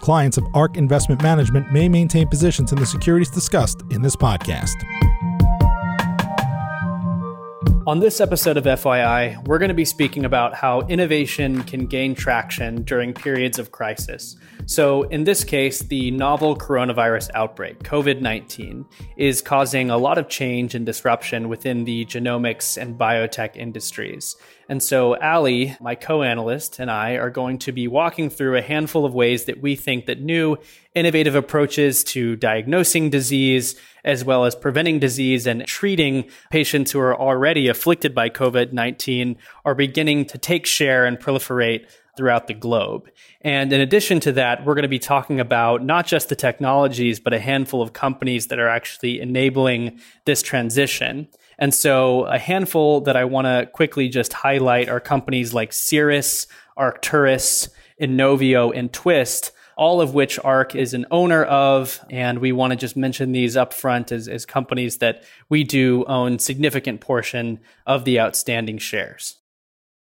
Clients of ARK Investment Management may maintain positions in the securities discussed in this podcast. On this episode of FYI, we're going to be speaking about how innovation can gain traction during periods of crisis. So, in this case, the novel coronavirus outbreak, COVID 19, is causing a lot of change and disruption within the genomics and biotech industries. And so, Ali, my co analyst, and I are going to be walking through a handful of ways that we think that new innovative approaches to diagnosing disease, as well as preventing disease and treating patients who are already afflicted by COVID 19, are beginning to take share and proliferate throughout the globe. And in addition to that, we're going to be talking about not just the technologies, but a handful of companies that are actually enabling this transition. And so, a handful that I want to quickly just highlight are companies like Cerus, Arcturus, Inovio, and Twist, all of which ARK is an owner of. And we want to just mention these up front as, as companies that we do own significant portion of the outstanding shares.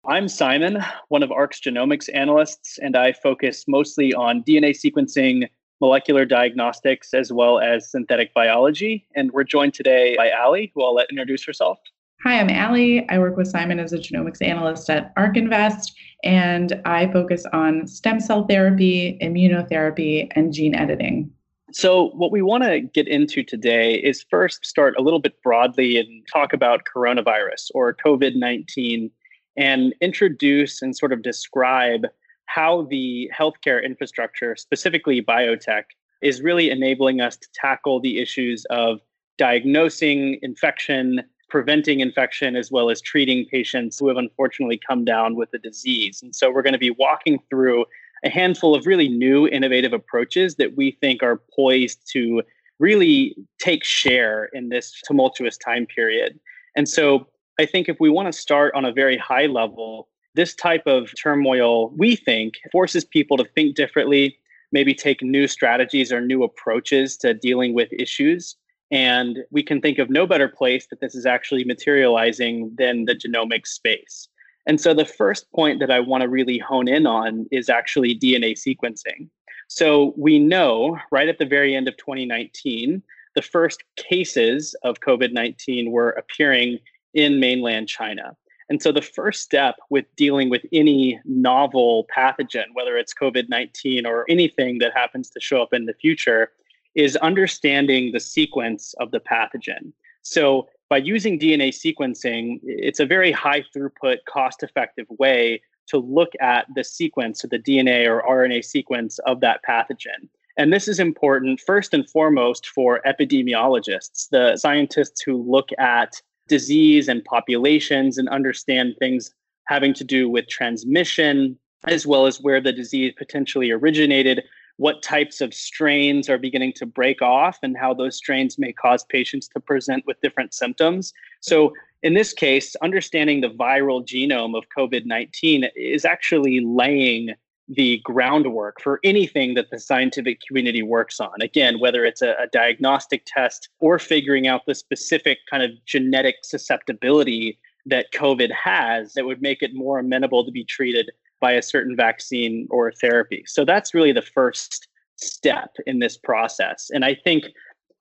I'm Simon, one of ARK's genomics analysts, and I focus mostly on DNA sequencing, molecular diagnostics, as well as synthetic biology. And we're joined today by Ali, who I'll let introduce herself. Hi, I'm Allie. I work with Simon as a genomics analyst at ARK Invest, and I focus on stem cell therapy, immunotherapy, and gene editing. So, what we want to get into today is first start a little bit broadly and talk about coronavirus or COVID 19 and introduce and sort of describe how the healthcare infrastructure, specifically biotech, is really enabling us to tackle the issues of diagnosing infection, preventing infection, as well as treating patients who have unfortunately come down with the disease. And so we're going to be walking through a handful of really new innovative approaches that we think are poised to really take share in this tumultuous time period. And so I think if we want to start on a very high level, this type of turmoil, we think, forces people to think differently, maybe take new strategies or new approaches to dealing with issues. And we can think of no better place that this is actually materializing than the genomic space. And so the first point that I want to really hone in on is actually DNA sequencing. So we know right at the very end of 2019, the first cases of COVID 19 were appearing in mainland China. And so the first step with dealing with any novel pathogen, whether it's COVID 19 or anything that happens to show up in the future, is understanding the sequence of the pathogen. So by using DNA sequencing, it's a very high throughput, cost effective way to look at the sequence, of the DNA or RNA sequence of that pathogen. And this is important first and foremost for epidemiologists, the scientists who look at disease and populations and understand things having to do with transmission, as well as where the disease potentially originated, what types of strains are beginning to break off, and how those strains may cause patients to present with different symptoms. So, in this case, understanding the viral genome of COVID 19 is actually laying the groundwork for anything that the scientific community works on. Again, whether it's a, a, diagnostic test or figuring out the specific kind of genetic susceptibility that COVID has that would make it more amenable to be treated by a certain vaccine or therapy. So that's really the first step in this process. And I think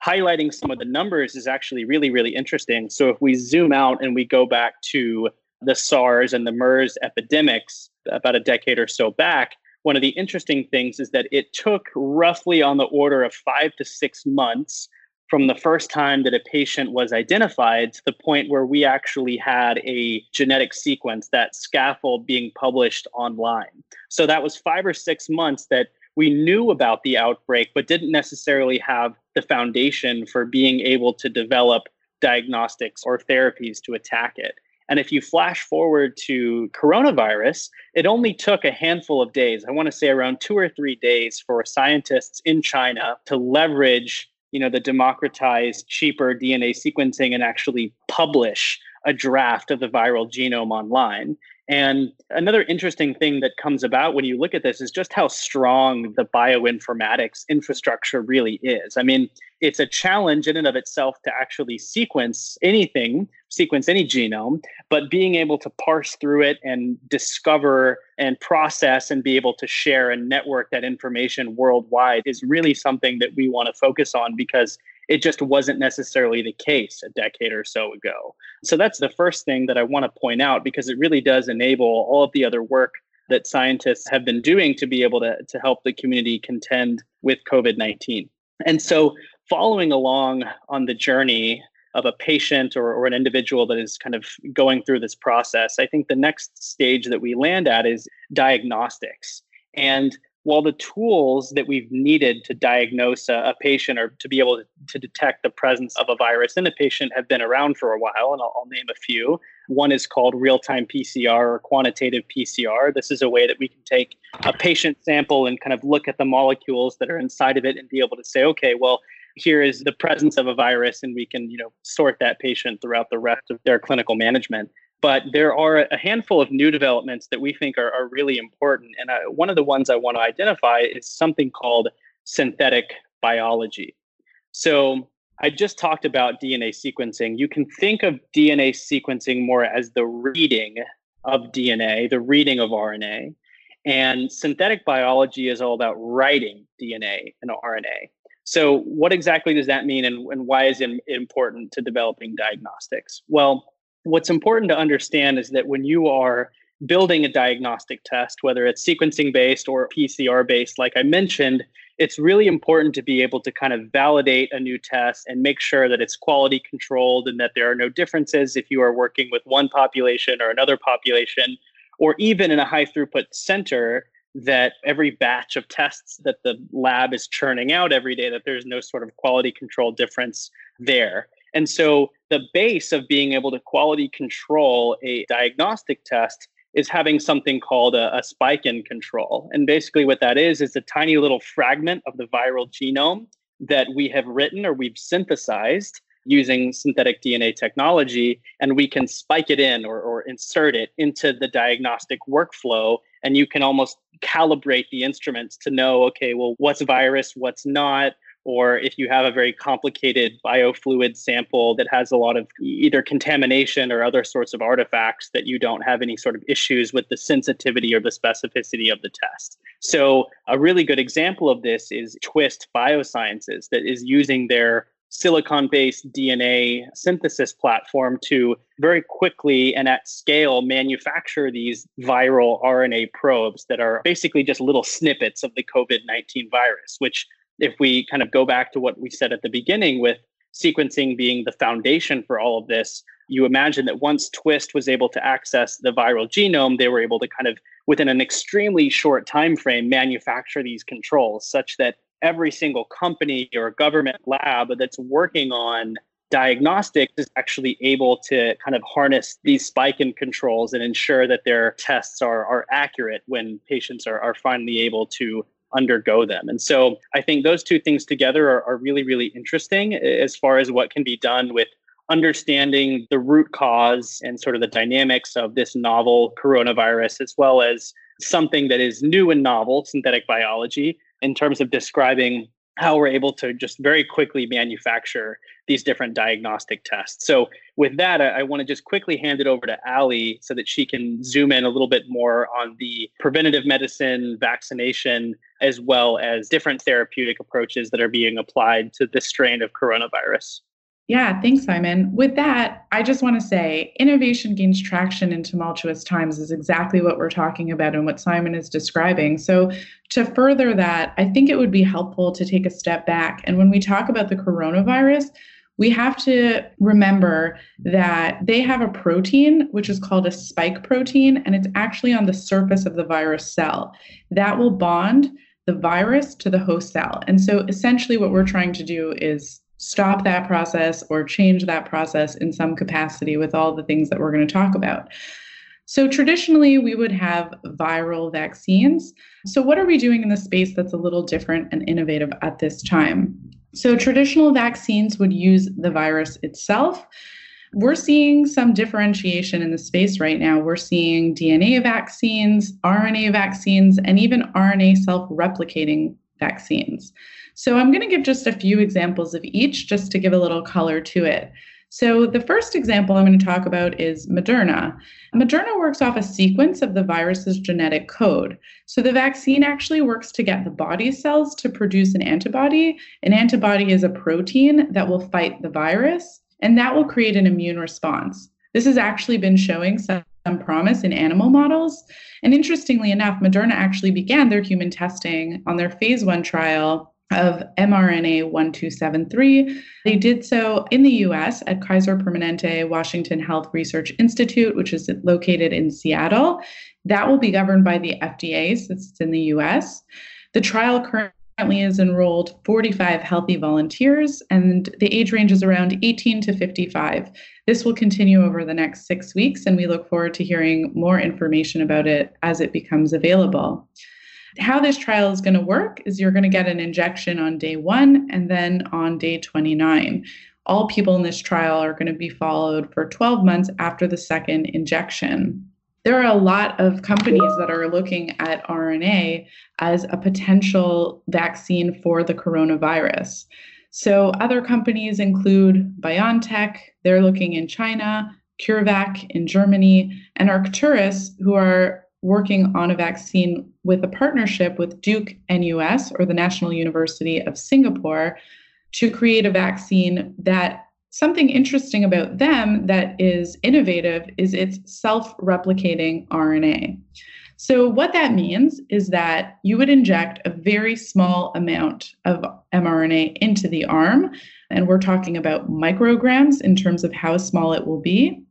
highlighting some of the numbers is actually really, really interesting. So if we zoom out and we go back to the SARS and the MERS epidemics about a decade or so back, one of the interesting things is that it took roughly on the order of five to six months from the first time that a patient was identified to the point where we actually had a genetic sequence, that scaffold being published online. So that was five or six months that we knew about the outbreak, but didn't necessarily have the foundation for being able to develop diagnostics or therapies to attack it. And if you flash forward to coronavirus, it only took a handful of days, I want to say around two or three days, for scientists in China to leverage you know the democratized cheaper dna sequencing and actually publish a draft of the viral genome online and another interesting thing that comes about when you look at this is just how strong the bioinformatics infrastructure really is. I mean, it's a challenge in and of itself to actually sequence anything, sequence any genome, but being able to parse through it and discover and process and be able to share and network that information worldwide is really something that we want to focus on because it just wasn't necessarily the case a decade or so ago. So that's the first thing that I want to point out because it really does enable all of the other work that scientists have been doing to be able to, to help the community contend with COVID 19. And so, following along on the journey of a patient or, or an individual that is kind of going through this process, I think the next stage that we land at is diagnostics. And while the tools that we've needed to diagnose a, a patient or to be able to, to, detect the presence of a virus in a patient have been around for a while, and I'll, I'll name a few. One is called real time PCR or quantitative PCR. This is a way that we can take a patient sample and kind of look at the molecules that are inside of it and be able to say, okay, well, here is the presence of a virus, and we can, you know, sort that patient throughout the rest of their clinical management. But there are a handful of new developments that we think are, are really important. And I, one of the ones I want to identify is something called synthetic biology. So I just talked about DNA sequencing. You can think of DNA sequencing more as the reading of DNA, the reading of RNA. And synthetic biology is all about writing DNA and RNA. So, what exactly does that mean, and, and why is it important to developing diagnostics? Well, what's important to understand is that when you are building a diagnostic test, whether it's sequencing based or PCR based, like I mentioned, it's really important to be able to kind of validate a new test and make sure that it's quality controlled and that there are no differences if you are working with one population or another population, or even in a high throughput center that every batch of tests that the lab is churning out every day that there's no sort of quality control difference there and so the base of being able to quality control a diagnostic test is having something called a, a, spike in control. And basically, what that is, is a tiny little fragment of the viral genome that we have written or we've synthesized using synthetic DNA technology, and we can spike it in or, or insert it into the diagnostic workflow. And you can almost calibrate the instruments to know, okay, well, what's virus, what's not, or if you have a very complicated biofluid sample that has a lot of either contamination or other sorts of artifacts that you don't have any sort of issues with the sensitivity or the specificity of the test. So, a really good example of this is Twist Biosciences that is using their silicon based DNA synthesis platform to very quickly and at scale manufacture these viral RNA probes that are basically just little snippets of the COVID 19 virus, which if we kind of go back to what we said at the beginning with sequencing being the foundation for all of this, you imagine that once Twist was able to access the viral genome, they were able to kind of within an extremely short time frame manufacture these controls such that every single company or government lab that's working on diagnostics is actually able to kind of harness these spike in controls and ensure that their tests are, are accurate when patients are, are finally able to undergo them. And so I think those two things together are, are really, really interesting as far as what can be done with understanding the root cause and sort of the dynamics of this novel coronavirus, as well as something that is new and novel, synthetic biology, in terms of describing how we're able to just very quickly manufacture these different diagnostic tests. So, with that, I, I want to just quickly hand it over to Ali so that she can zoom in a little bit more on the preventative medicine, vaccination, as well as different therapeutic approaches that are being applied to this strain of coronavirus. Yeah, thanks, Simon. With that, I just want to say innovation gains traction in tumultuous times is exactly what we're talking about and what Simon is describing. So, to further that, I think it would be helpful to take a step back. And when we talk about the coronavirus, we have to remember that they have a protein, which is called a spike protein, and it's actually on the surface of the virus cell. That will bond the virus to the host cell. And so essentially, what we're trying to do is stop that process or change that process in some capacity with all the things that we're going to talk about. So, traditionally, we would have viral vaccines. So, what are we doing in the space that's a little different and innovative at this time? So, traditional vaccines would use the virus itself. We're seeing some differentiation in the space right now. We're seeing DNA vaccines, RNA vaccines, and even RNA self replicating vaccines. So, I'm going to give just a few examples of each just to give a little color to it. So, the first example I'm going to talk about is Moderna. Moderna works off a sequence of the virus's genetic code. So, the vaccine actually works to get the body cells to produce an antibody. An antibody is a protein that will fight the virus, and that will create an immune response. This has actually been showing some promise in animal models. And interestingly enough, Moderna actually began their human testing on their phase one trial of mRNA 1273. They did so in the US at Kaiser Permanente Washington Health Research Institute, which is located in Seattle. That will be governed by the FDA since it's in the US. The trial currently is enrolled 45 healthy volunteers, and the age range is around 18 to 55. This will continue over the next six weeks, and we look forward to hearing more information about it as it becomes available. How this trial is going to work is you're going to get an injection on day one and then on day 29. All people in this trial are going to be followed for 12 months after the second injection. There are a lot of companies that are looking at RNA as a potential vaccine for the coronavirus. So, other companies include BioNTech, they're looking in China, CureVac in Germany, and Arcturus, who are working on a vaccine with a partnership with Duke NUS or the National University of Singapore to create a vaccine that something interesting about them that is innovative is its self-replicating RNA. So what that means is that you would inject a very small amount of mRNA into the arm and we're talking about micrograms in terms of how small it will be.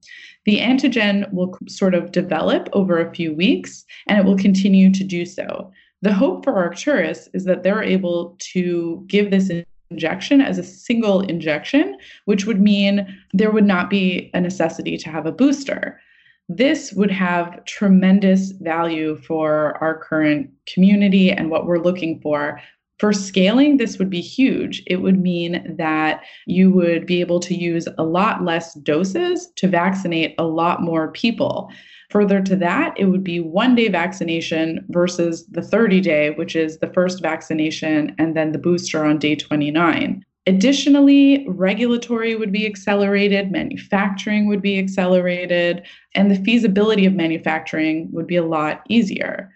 The antigen will sort of develop over a few weeks and it will continue to do so. The hope for Arcturus is that they're able to give this injection as a single injection, which would mean there would not be a necessity to have a booster. This would have tremendous value for our current community and what we're looking for, for scaling, this would be huge. It would mean that you would be able to use a lot less doses to vaccinate a lot more people. Further to that, it would be one day vaccination versus the 30 day, which is the first vaccination and then the booster on day 29. Additionally, regulatory would be accelerated, manufacturing would be accelerated, and the feasibility of manufacturing would be a lot easier.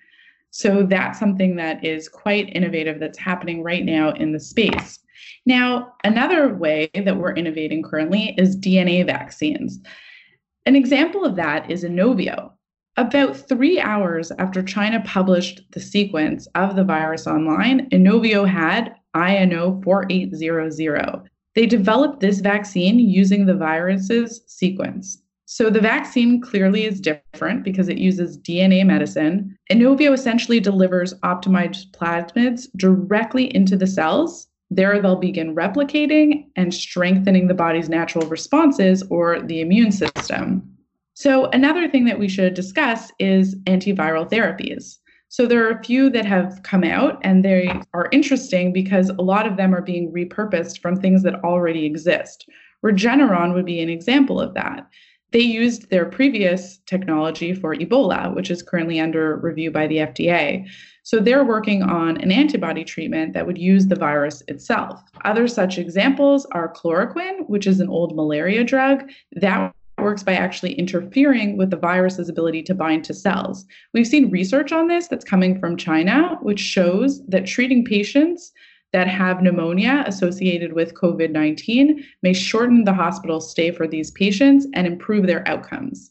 So that's something that is quite innovative that's happening right now in the space. Now, another way that we're innovating currently is DNA vaccines. An example of that is Inovio. About three hours after China published the sequence of the virus online, Inovio had INO 4800. They developed this vaccine using the virus's sequence. So the vaccine clearly is different because it uses DNA medicine. Inovio essentially delivers optimized plasmids directly into the cells. There, they'll begin replicating and strengthening the body's natural responses or the immune system. So, another thing that we should discuss is antiviral therapies. So, there are a few that have come out, and they are interesting because a lot of them are being repurposed from things that already exist. Regeneron would be an example of that. They used their previous technology for Ebola, which is currently under review by the FDA. So they're working on an antibody treatment that would use the virus itself. Other such examples are chloroquine, which is an old malaria drug that works by actually interfering with the virus's ability to bind to cells. We've seen research on this that's coming from China, which shows that treating patients that have pneumonia associated with COVID 19 may shorten the hospital stay for these patients and improve their outcomes.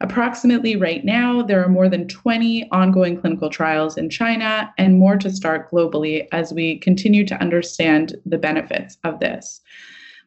Approximately right now, there are more than 20 ongoing clinical trials in China and more to start globally as we continue to understand the benefits of this.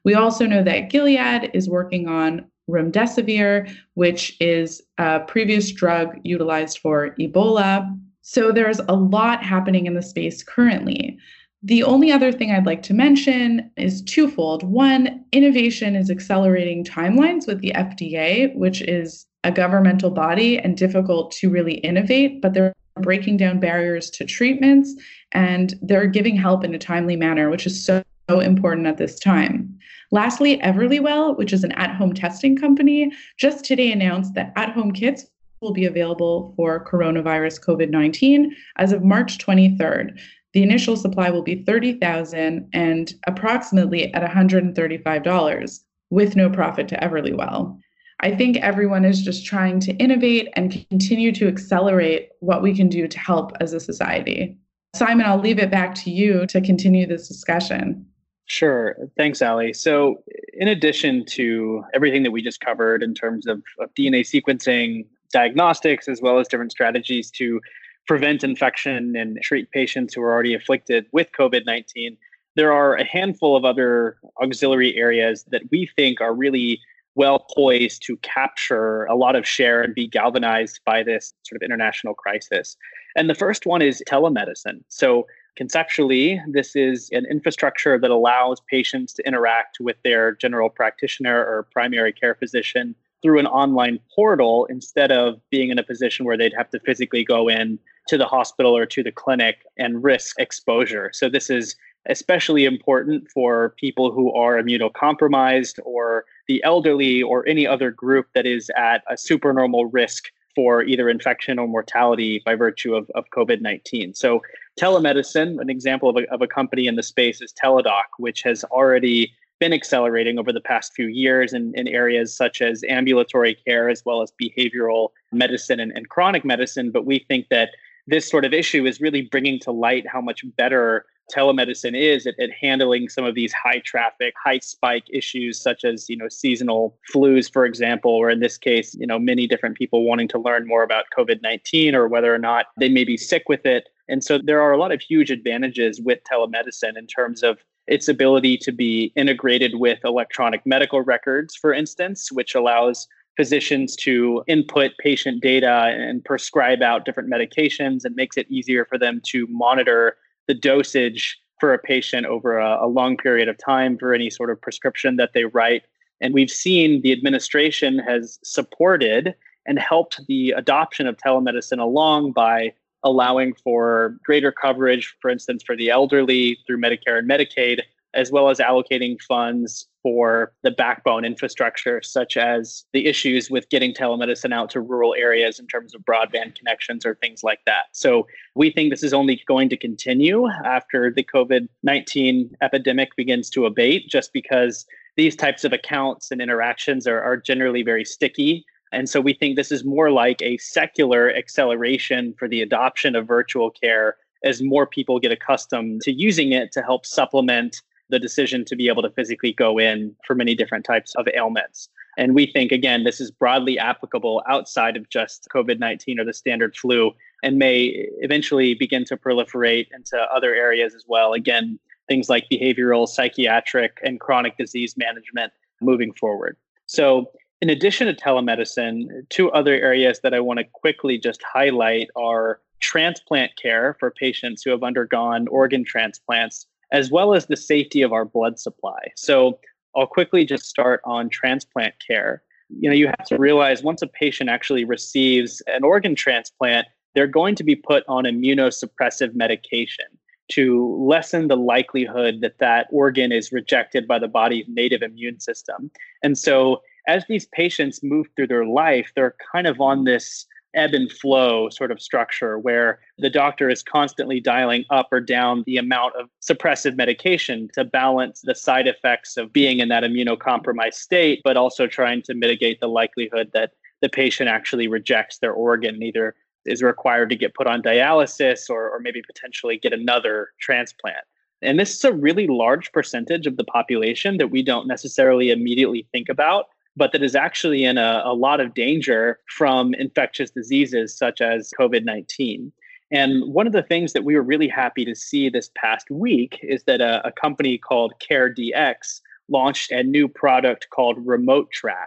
We also know that Gilead is working on remdesivir, which is a previous drug utilized for Ebola So there's a lot happening in the space currently. The only other thing I'd like to mention is twofold. One, innovation is accelerating timelines with the FDA, which is a governmental body and difficult to really innovate, but they're breaking down barriers to treatments and they're giving help in a timely manner, which is so, important at this time. Lastly, Everlywell, which is an at home testing company, just today announced that at home kits will be available for coronavirus COVID 19 as of March 23rd. The initial supply will be 30,000 and approximately at $135 with no profit to Everlywell. I think everyone is just trying to innovate and continue to accelerate what we can do to help as a society. Simon, I'll leave it back to you to continue this discussion. Sure. Thanks, Ali. So, in addition to everything that we just covered in terms of, of DNA sequencing, diagnostics, as well as different strategies to prevent infection and treat patients who are already afflicted with COVID 19, there are a handful of other auxiliary areas that we think are really well poised to capture a lot of share and be galvanized by this sort of international crisis. And the first one is telemedicine. So, conceptually, this is an infrastructure that allows patients to interact with their general practitioner or primary care physician through an online portal instead of being in a position where they'd have to physically go in to the hospital or to the clinic and risk exposure. So this is especially important for people who are immunocompromised or the elderly or any other group that is at a supernormal risk for either infection or mortality by virtue of, of COVID 19. So, telemedicine, an example of a, of a company in the space is Teladoc, which has already been accelerating over the past few years in, in areas such as ambulatory care as well as behavioral medicine and, and chronic medicine. But we think that this sort of issue is really bringing to light how much better telemedicine is at, at, handling some of these high traffic, high spike issues, such as you know seasonal flus, for example, or in this case, you know many different people wanting to learn more about COVID nineteen or whether or not they may be sick with it. And so there are a lot of huge advantages with telemedicine in terms of its ability to be integrated with electronic medical records, for instance, which allows physicians to input patient data and prescribe out different medications and makes it easier for them to monitor the dosage for a patient over a, a, long period of time for any sort of prescription that they write. And we've seen the administration has supported and helped the adoption of telemedicine along by allowing for greater coverage, for instance, for the elderly through Medicare and Medicaid, as well as allocating funds for the backbone infrastructure, such as the issues with getting telemedicine out to rural areas in terms of broadband connections or things like that. So we think this is only going to continue after the COVID 19 epidemic begins to abate, just because these types of accounts and interactions are, are generally very sticky. And so we think this is more like a secular acceleration for the adoption of virtual care as more people get accustomed to using it to help supplement the decision to be able to physically go in for many different types of ailments. And we think, again, this is broadly applicable outside of just COVID 19 or the standard flu and may eventually begin to proliferate into other areas as well. Again, things like behavioral, psychiatric, and chronic disease management moving forward. So, in addition to telemedicine, two other areas that I want to quickly just highlight are transplant care for patients who have undergone organ transplants as well as the safety of our blood supply. So I'll quickly just start on transplant care. You know, you have to realize once a patient actually receives an organ transplant, they're going to be put on immunosuppressive medication to lessen the likelihood that that organ is rejected by the body's native immune system. And so as these patients move through their life, they're kind of on this ebb and flow sort of structure where the doctor is constantly dialing up or down the amount of suppressive medication to balance the side effects of being in that immunocompromised state, but also trying to mitigate the likelihood that the patient actually rejects their organ, either is required to get put on dialysis or, or maybe potentially get another transplant. And this is a really large percentage of the population that we don't necessarily immediately think about but that is actually in a, a lot of danger from infectious diseases such as COVID 19. And one of the things that we were really happy to see this past week is that a, a company called CareDx launched a new product called RemoTraC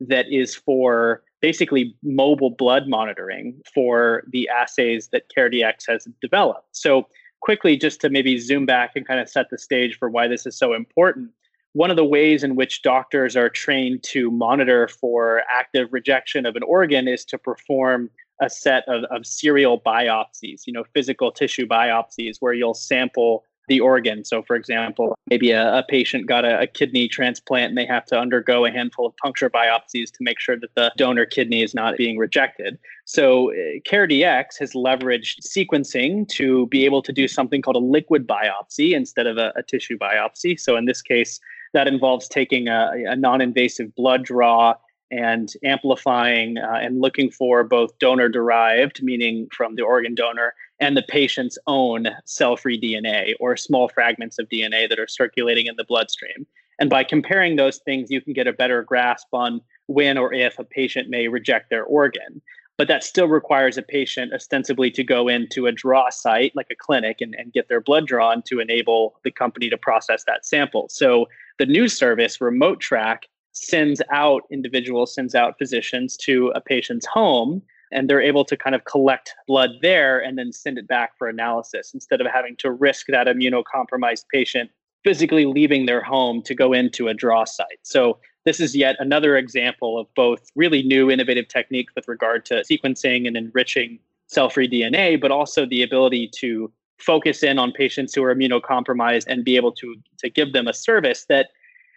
that is for basically mobile blood monitoring for the assays that CareDx has developed. So, quickly, just to maybe zoom back and kind of set the stage for why this is so important. One of the ways in which doctors are trained to monitor for active rejection of an organ is to perform a set of, of serial biopsies, you know, physical tissue biopsies, where you'll sample the organ. So, for example, maybe a, a patient got a, a, kidney transplant and they have to undergo a handful of puncture biopsies to make sure that the donor kidney is not being rejected. So, uh, CareDx has leveraged sequencing to be able to do something called a liquid biopsy instead of a, a tissue biopsy. So, in this case, that involves taking a, a non invasive blood draw and amplifying uh, and looking for both donor derived, meaning from the organ donor, and the patient's own cell free DNA or small fragments of DNA that are circulating in the bloodstream. And by comparing those things, you can get a better grasp on when or if a patient may reject their organ. But that still requires a patient ostensibly to go into a draw site, like a clinic, and, and get their blood drawn to enable the company to process that sample. So the news service, RemoTraC, sends out individuals, sends out physicians to a patient's home and they're able to kind of collect blood there and then send it back for analysis instead of having to risk that immunocompromised patient physically leaving their home to go into a draw site. So this is yet another example of both really new innovative techniques with regard to sequencing and enriching cell-free DNA, but also the ability to focus in on patients who are immunocompromised and be able to to give them a service that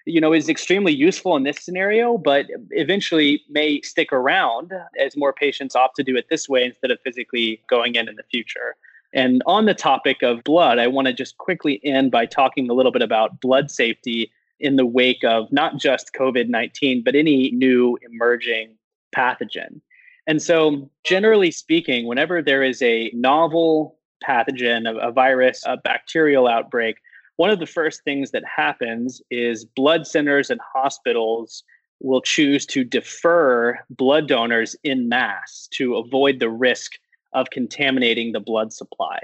you know is extremely useful in this scenario but eventually may stick around as more patients opt to do it this way instead of physically going in in the future. And on the topic of blood i want to just quickly end by talking a little bit about blood safety in the wake of not just covid-19 but any new emerging pathogen. And so generally speaking whenever there is a novel pathogen a, a virus a bacterial outbreak one of the first things that happens is blood centers and hospitals will choose to defer blood donors in mass to avoid the risk of contaminating the blood supply.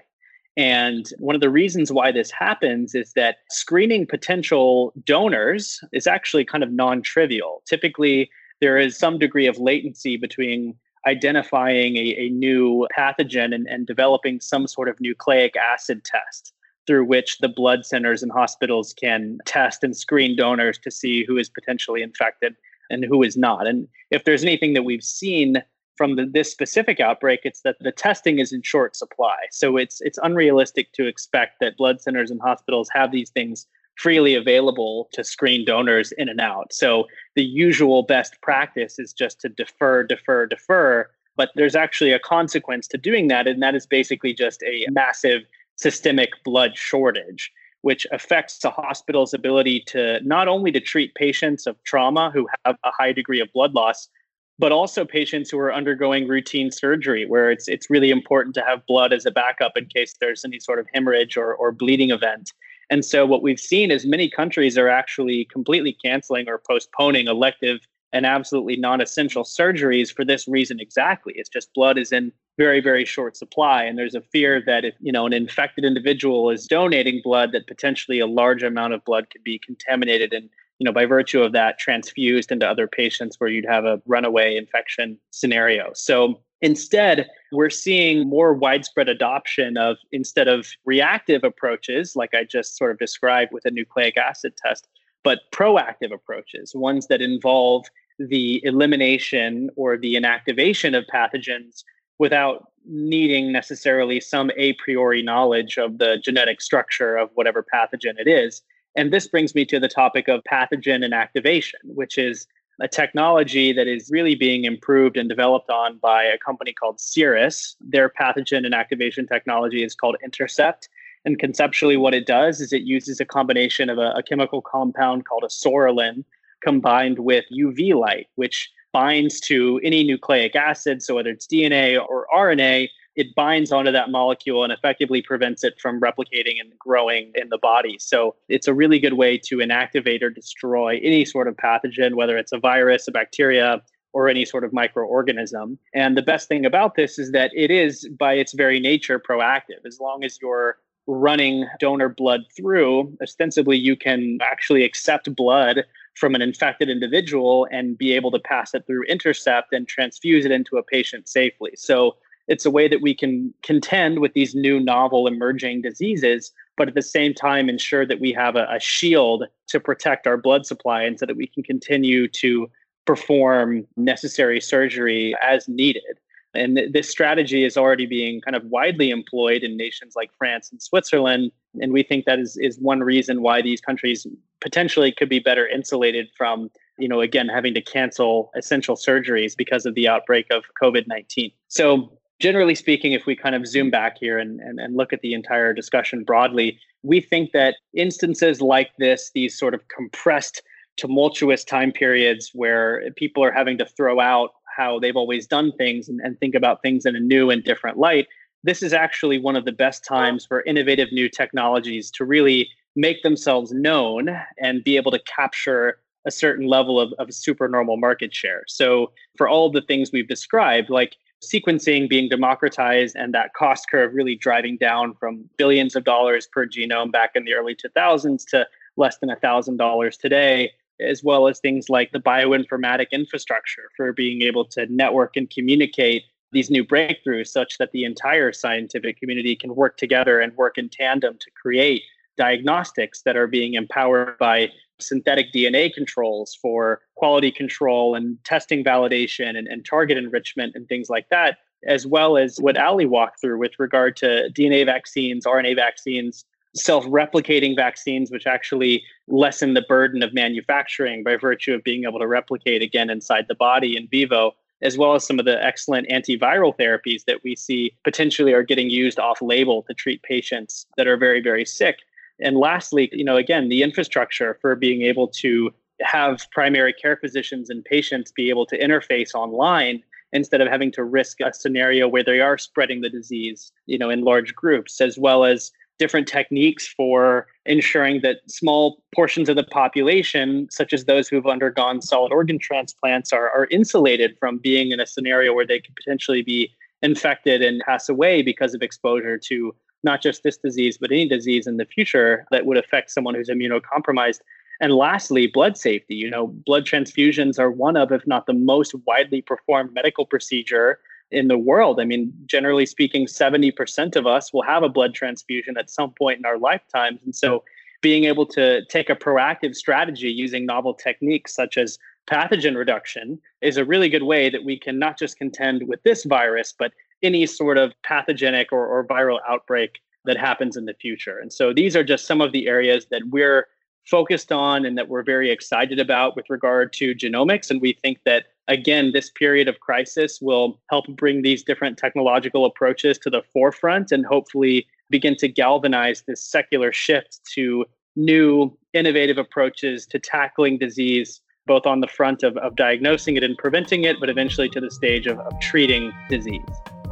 And one of the reasons why this happens is that screening potential donors is actually kind of non trivial. Typically, there is some degree of latency between identifying a, a new pathogen and, and developing some sort of nucleic acid test through which the blood centers and hospitals can test and screen donors to see who is potentially infected and who is not. And if there's anything that we've seen from the, this specific outbreak, it's that the testing is in short supply. So it's it's unrealistic to expect that blood centers and hospitals have these things freely available to screen donors in and out. So the usual best practice is just to defer, defer, defer. But there's actually a consequence to doing that, and that is basically just a massive systemic blood shortage which affects the hospital's ability to not only to treat patients of trauma who have a high degree of blood loss but also patients who are undergoing routine surgery where it's it's really important to have blood as a backup in case there's any sort of hemorrhage or, or bleeding event and so what we've seen is many countries are actually completely canceling or postponing elective and absolutely non-essential surgeries for this reason exactly. It's just blood is in very very short supply and there's a fear that if you know an infected individual is donating blood that potentially a large amount of blood could be contaminated and you know by virtue of that transfused into other patients where you'd have a runaway infection scenario so instead we're seeing more widespread adoption of instead of reactive approaches like i just sort of described with a nucleic acid test but proactive approaches, ones that involve the elimination or the inactivation of pathogens without needing necessarily some a priori knowledge of the genetic structure of whatever pathogen it is. And this brings me to the topic of pathogen inactivation, which is a technology that is really being improved and developed on by a company called Cerus. Their pathogen inactivation technology is called Intercept. And conceptually, what it does is it uses a combination of a, a chemical compound called a psoralen combined with UV light, which binds to any nucleic acid. So whether it's DNA or RNA, it binds onto that molecule and effectively prevents it from replicating and growing in the body. So it's a really good way to inactivate or destroy any sort of pathogen, whether it's a virus, a bacteria, or any sort of microorganism. And the best thing about this is that it is, by its very nature, proactive. As long as you're running donor blood through, ostensibly you can actually accept blood from an infected individual and be able to pass it through intercept and transfuse it into a patient safely. So it's a way that we can contend with these new novel emerging diseases, but at the same time ensure that we have a, a shield to protect our blood supply and so that we can continue to perform necessary surgery as needed. And th- this strategy is already being kind of widely employed in nations like France and Switzerland. And we think that is, is one reason why these countries potentially could be better insulated from, you know, again, having to cancel essential surgeries because of the outbreak of COVID 19. So, generally speaking, if we kind of zoom back here and, and, and look at the entire discussion broadly, we think that instances like this, these sort of compressed, tumultuous time periods where people are having to throw out how they've always done things and, and think about things in a new and different light, this is actually one of the best times for innovative new technologies to really make themselves known and be able to capture a certain level of, of supernormal market share. So, for all the things we've described, like sequencing being democratized and that cost curve really driving down from billions of dollars per genome back in the early 2000s to less than $1,000 today, as well as things like the bioinformatic infrastructure for being able to network and communicate these new breakthroughs such that the entire scientific community can work together and work in tandem to create diagnostics that are being empowered by synthetic DNA controls for quality control and testing validation and, and target enrichment and things like that, as well as what Ali walked through with regard to DNA vaccines, RNA vaccines, self replicating vaccines, which actually lessen the burden of manufacturing by virtue of being able to replicate again inside the body in vivo, as well as some of the excellent antiviral therapies that we see potentially are getting used off label to treat patients that are very, very sick. And lastly, you know, again, the infrastructure for being able to have primary care physicians and patients be able to interface online instead of having to risk a scenario where they are spreading the disease, you know, in large groups, as well as different techniques for ensuring that small portions of the population, such as those who've undergone solid organ transplants, are, are insulated from being in a scenario where they could potentially be infected and pass away because of exposure to not just this disease, but any disease in the future that would affect someone who's immunocompromised. And lastly, blood safety. You know, blood transfusions are one of, if not the most widely performed medical procedure in the world. I mean, generally speaking, 70% of us will have a blood transfusion at some point in our lifetimes. And so being able to take a proactive strategy using novel techniques such as pathogen reduction is a really good way that we can not just contend with this virus, but any sort of pathogenic or, or viral outbreak that happens in the future. And so these are just some of the areas that we're focused on and that we're very excited about with regard to genomics. And we think that again, this period of crisis will help bring these different technological approaches to the forefront and hopefully begin to galvanize this secular shift to new innovative approaches to tackling disease, both on the front of, of diagnosing it and preventing it, but eventually to the stage of, of treating disease.